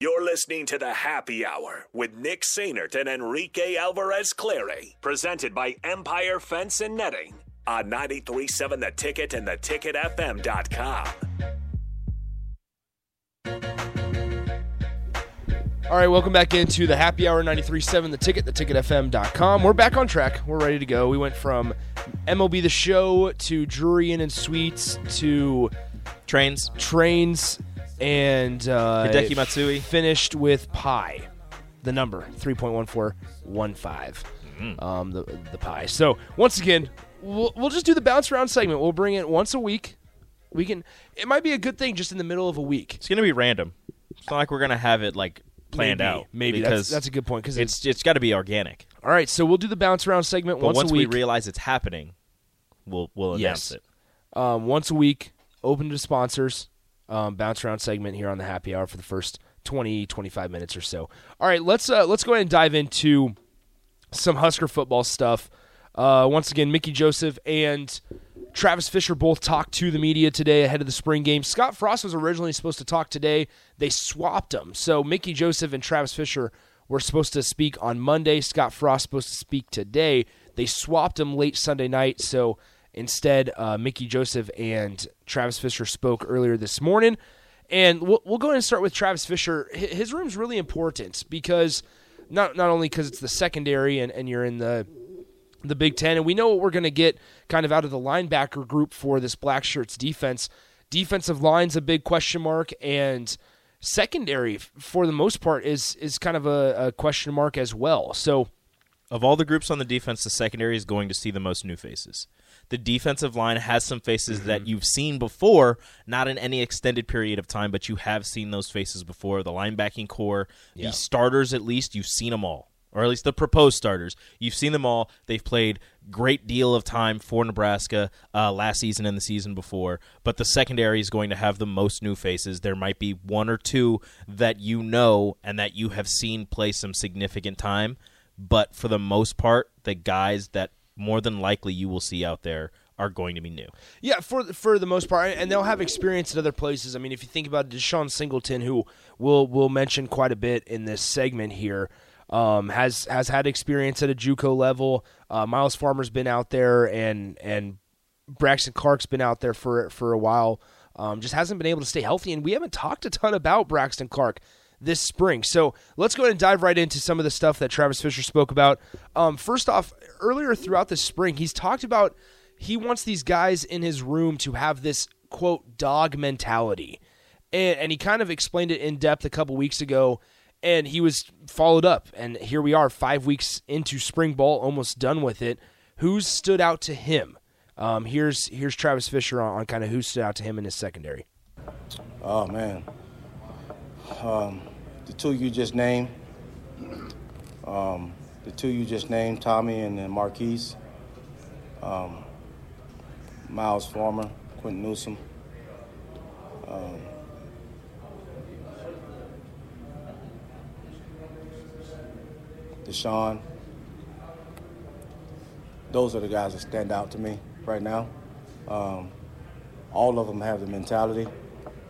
You're listening to the Happy Hour with Nick Sainert and Enrique Alvarez Clary, presented by Empire Fence and Netting on 937 The Ticket and theticketfm.com. All right, welcome back into the Happy Hour 93.7, the ticket, theticketfm.com. We're back on track. We're ready to go. We went from MLB The Show to Drury Inn and Suites to Trains. Trains and uh, Hideki Matsui. finished with Pi, the number 3.1415, um, the, the Pi. So, once again, we'll, we'll just do the bounce around segment. We'll bring it once a week. We can. It might be a good thing just in the middle of a week. It's gonna be random. It's not like we're gonna have it like planned Maybe, out. maybe. because That's- that's a good point because it's it's got to be organic. All right, so we'll do the bounce around segment But once, once we realize it's happening, we'll we'll announce Yes. it. um, once a week, open to sponsors. Um, bounce around segment here on the happy hour for the first 20, 25 minutes or so. All right, let's uh, let's go ahead and dive into some Husker football stuff. Uh, once again, Mickey Joseph and Travis Fisher both talked to the media today ahead of the spring game. Scott Frost was originally supposed to talk today. They swapped them. So Mickey Joseph and Travis Fisher were supposed to speak on Monday. Scott Frost supposed to speak today. They swapped them late Sunday night. So instead, uh, Mickey Joseph and Travis Fisher spoke earlier this morning. And we'll, we'll go ahead and start with Travis Fisher. Hi- His room's really important because not not only because it's the secondary and, and you're in the the Big Ten, and we know what we're going to get kind of out of the linebacker group for this Black Shirts defense. Defensive line's a big question mark, and secondary, for the most part, is is kind of a, a question mark as well. So Of all the groups on the defense, the secondary is going to see the most new faces. The defensive line has some faces that Mm-hmm. you've seen before, not in any extended period of time, but you have seen those faces before. The linebacking core, Yeah. the starters, at least you've seen them all, or at least the proposed starters. You've seen them all. They've played great deal of time for Nebraska uh, last season and the season before. But the secondary is going to have the most new faces. There might be one or two that you know and that you have seen play some significant time but for the most part, the guys that more than likely you will see out there are going to be new. Yeah, for for the most part, and they'll have experience at other places. I mean, if you think about DeShon Singleton, who we'll we'll mention quite a bit in this segment here, um, has has had experience at a JUCO level. Uh, Myles Farmer's been out there, and and Braxton Clark's been out there for for a while. Um, just hasn't been able to stay healthy, and we haven't talked a ton about Braxton Clark this spring. So let's go ahead and dive right into some of the stuff that Travis Fisher spoke about. Um, first off, earlier throughout the spring, he's talked about he wants these guys in his room to have this quote dog mentality, and, and he kind of explained it in depth a couple weeks ago. And he was followed up, and here we are, five weeks into spring ball, almost done with it. Who's stood out to him? Um, here's here's Travis Fisher on, on kind of who stood out to him in his secondary. Oh man, um, the two you just named, um, the two you just named, Tommy and then Marquise, um, Myles Farmer, Quinton Newsome. Um, DeShon. Those are the guys that stand out to me right now. Um, all of them have the mentality,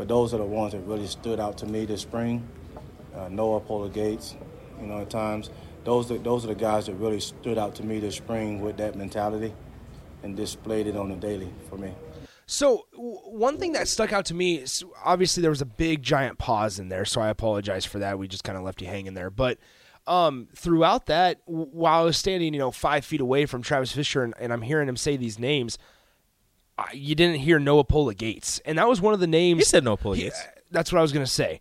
but those are the ones that really stood out to me this spring. Uh, Noah Pola Gates, you know, at times. Those are, those are the guys that really stood out to me this spring with that mentality and displayed it on the daily for me. So one thing that stuck out to me is obviously there was a big giant pause in there, so I apologize for that. We just kind of left you hanging there, but um, throughout that, while I was standing, you know, five feet away from Travis Fisher, and, and I'm hearing him say these names, you didn't hear Noah Pola Gates, and that was one of the names. He said Noah Pola Gates. Uh, that's what I was gonna say.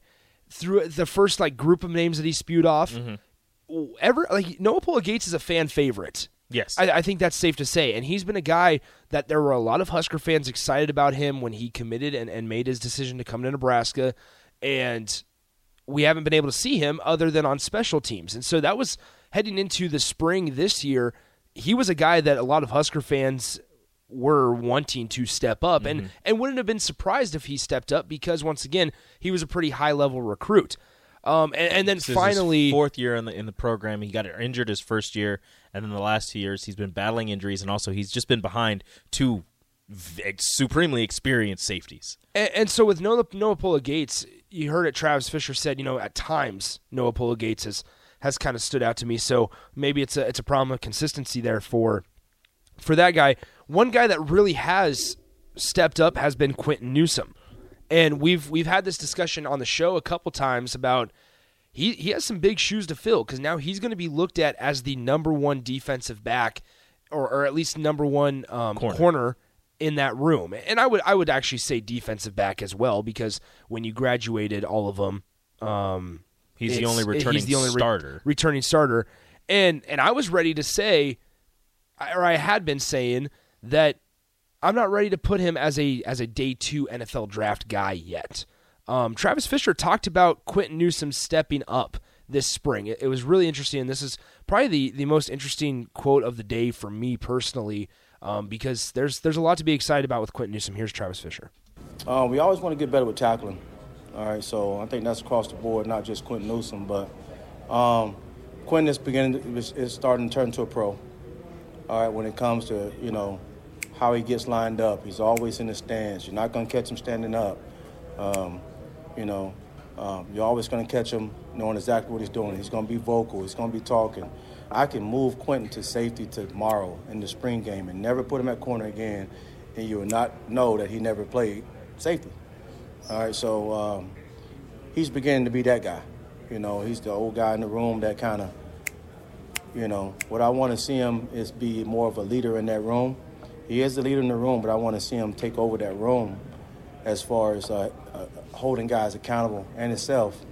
Through the first like group of names that he spewed off, mm-hmm. ever like Noah Pola Gates is a fan favorite. Yes. I, I think that's safe to say. And he's been a guy that there were a lot of Husker fans excited about him when he committed and, and made his decision to come to Nebraska. And we haven't been able to see him other than on special teams. And so that was heading into the spring this year. He was a guy that a lot of Husker fans were wanting to step up and, and wouldn't have been surprised if he stepped up because once again, he was a pretty high level recruit. Um, and, and then This is his finally, fourth year in the in the program. He got injured his first year, and then the last two years he's been battling injuries, and also he's just been behind two supremely experienced safeties. And, and so with Noah, Noah Pola Gates, you heard it. Travis Fisher said, you know, at times Noah Pola Gates has has kind of stood out to me. So maybe it's a it's a problem of consistency there for for that guy. One guy that really has stepped up has been Quinton Newsome, and we've we've had this discussion on the show a couple times about he he has some big shoes to fill because now he's going to be looked at as the number one defensive back, or or at least number one um, Corner. corner in that room. And I would I would actually say defensive back as well because when you graduated all of them, um, He's the only returning he's the only re- starter. returning starter, and and I was ready to say, or I had been saying that I'm not ready to put him as a as a day two NFL draft guy yet. Um, Travis Fisher talked about Quinton Newsome stepping up this spring. It, it was really interesting, and this is probably the, the most interesting quote of the day for me personally, um, because there's there's a lot to be excited about with Quinton Newsome. Here's Travis Fisher. Uh, we always want to get better with tackling. All right, so I think that's across the board, not just Quinton Newsome, but um, Quinton is beginning is, is starting to turn to a pro. All right, when it comes to you know how he gets lined up, he's always in the stands. You're not going to catch him standing up. Um, you know, um, you're always going to catch him knowing exactly what he's doing. He's going to be vocal. He's going to be talking. I can move Quinton to safety tomorrow in the spring game and never put him at corner again, and you will not know that he never played safety. All right, so um, he's beginning to be that guy. You know, he's the old guy in the room that kind of, you know, what I want to see him is be more of a leader in that room. He is the leader in the room, but I want to see him take over that room as far as uh, uh, holding guys accountable and himself.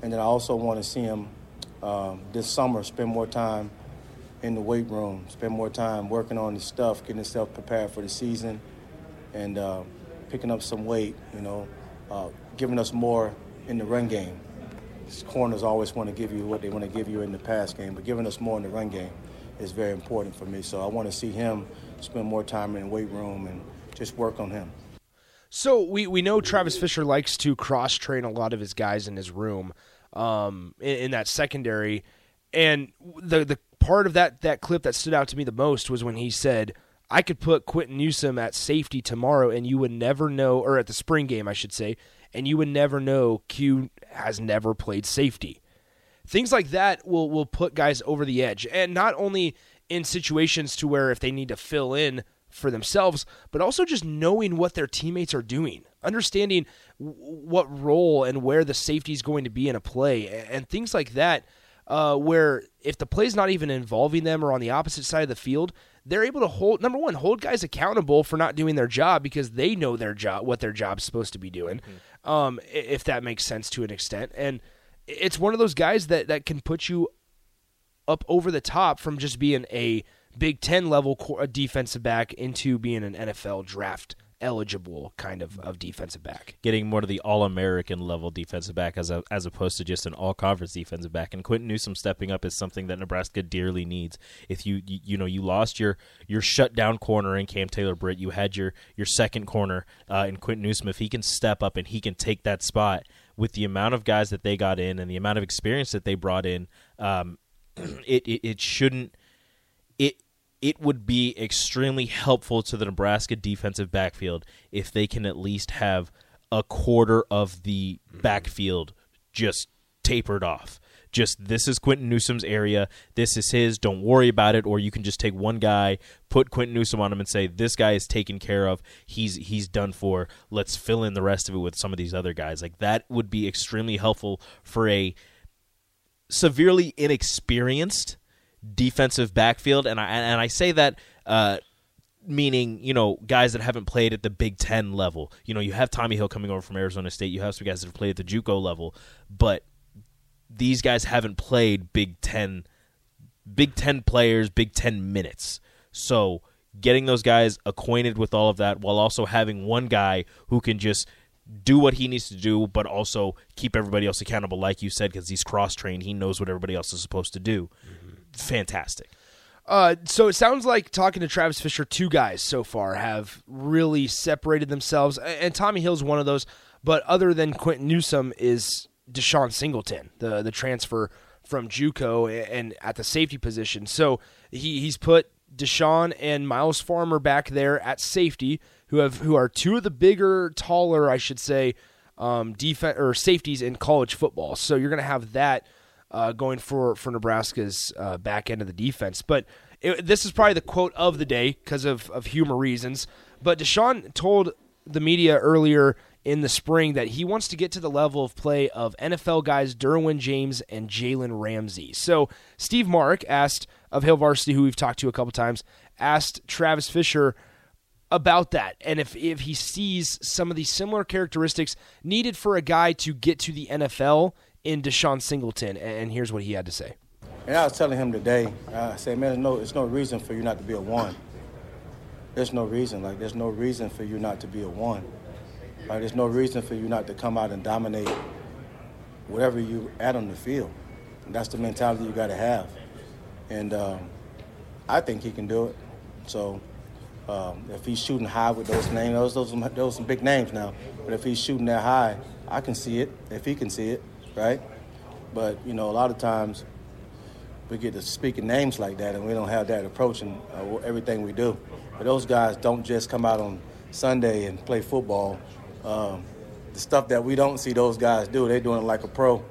And then I also want to see him um, this summer spend more time in the weight room, spend more time working on his stuff, getting himself prepared for the season, and uh, picking up some weight, you know, uh, giving us more in the run game. These corners always want to give you what they want to give you in the pass game, but giving us more in the run game is very important for me. So I want to see him spend more time in the weight room and just work on him. So we, we know Travis Fisher likes to cross train a lot of his guys in his room um, in, in that secondary, and the the part of that that clip that stood out to me the most was when he said, "I could put Quinton Newsome at safety tomorrow, and you would never know, or at the spring game, I should say, and you would never know Q has never played safety." Things like that will will put guys over the edge, and not only in situations to where if they need to fill in for themselves, but also just knowing what their teammates are doing, understanding w- what role and where the safety is going to be in a play, and, things like that. Uh, where if the play's not even involving them or on the opposite side of the field, they're able to hold number one, hold guys accountable for not doing their job because they know their job, what their job's supposed to be doing. Um, if that makes sense to an extent, and it's one of those guys that that can put you up over the top from just being a Big Ten level defensive back into being an NFL draft eligible kind of, of defensive back. getting more to the All American level defensive back as a, as opposed to just an All Conference defensive back. And Quinton Newsome stepping up is something that Nebraska dearly needs. If you you, you know you lost your your shutdown corner in Cam Taylor Britt, you had your your second corner uh, in Quinton Newsome. If he can step up and he can take that spot with the amount of guys that they got in and the amount of experience that they brought in, um, it, it it shouldn't it it would be extremely helpful to the Nebraska defensive backfield if they can at least have a quarter of the mm-hmm. backfield just tapered off. Just this is Quinton Newsome's area. This is his. Don't worry about it. Or you can just take one guy, put Quinton Newsome on him, and say this guy is taken care of. He's he's done for. Let's fill in the rest of it with some of these other guys. Like that would be extremely helpful for a severely inexperienced defensive backfield, and I and I say that uh, meaning you know guys that haven't played at the Big Ten level. You know, you have Tommy Hill coming over from Arizona State. You have some guys that have played at the JUCO level, but these guys haven't played Big Ten, Big Ten players, Big Ten minutes. So getting those guys acquainted with all of that while also having one guy who can just do what he needs to do, but also keep everybody else accountable, like you said, because he's cross trained. He knows what everybody else is supposed to do. Fantastic. Uh, so it sounds like talking to Travis Fisher, two guys so far have really separated themselves, and Tommy Hill's one of those. But other than Quinton Newsome is DeShon Singleton, the the transfer from JUCO and at the safety position. So he he's put DeShon and Myles Farmer back there at safety, who have who are two of the bigger, taller, I should say, um, defense or safeties in college football. So you're going to have that uh, going for for Nebraska's uh, back end of the defense. But it, this is probably the quote of the day because of of humor reasons. But DeShon told the media earlier in the spring that he wants to get to the level of play of NFL guys Derwin James and Jalen Ramsey. So Steve Mark asked of Hail Varsity, who we've talked to a couple times, asked Travis Fisher about that and if, if he sees some of these similar characteristics needed for a guy to get to the NFL in DeShon Singleton. And here's what he had to say. And I was telling him today, I said, man, there's no, there's no reason for you not to be a one. There's no reason. Like, there's no reason for you not to be a one. Right? There's no reason for you not to come out and dominate whatever you add on the field. And that's the mentality you got to have. And um, I think he can do it. So um, if he's shooting high with those names, those those those some big names now. But if he's shooting that high, I can see it. If he can see it, right? But you know, a lot of times we get to speaking names like that, and we don't have that approach in uh, everything we do. But those guys don't just come out on Sunday and play football um, the stuff that we don't see those guys do, they're doing it like a pro.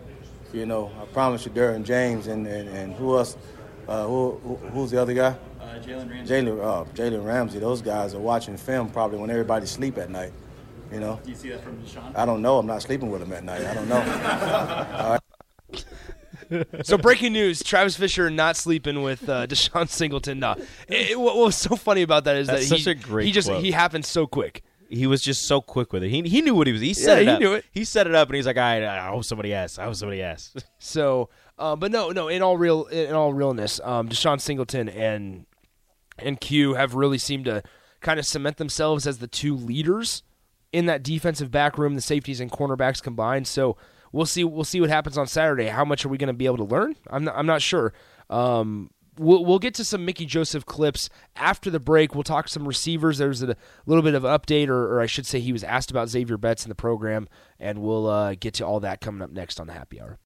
You know, I promise you, Derwin James and, and, and who else? Uh, who, who's the other guy? Uh, Jalen Ramsey. Jalen, uh, Jalen Ramsey. Those guys are watching film probably when everybody sleep at night. You know. Do you see that from DeShon? I don't know. I'm not sleeping with him at night. I don't know. so breaking news: Travis Fisher not sleeping with uh, DeShon Singleton. No, it, it, what was so funny about that is That's that such he, a great he just quote. he happened so quick. He was just so quick with it. He, he knew what he was. He set Yeah, it he up. knew it. He set it up, and he's like, "I, I hope somebody asks. I hope somebody asks." So, uh, but no, no. In all real, in all realness, um, DeShon Singleton and and Q have really seemed to kind of cement themselves as the two leaders in that defensive back room, the safeties and cornerbacks combined. So we'll see. We'll see what happens on Saturday. How much are we going to be able to learn? I'm not, I'm not sure. Um, we'll we'll get to some Mickey Joseph clips after the break. We'll talk some receivers. There's a little bit of update, or, or I should say, he was asked about Zavier Betts in the program, and we'll uh, get to all that coming up next on the Happy Hour.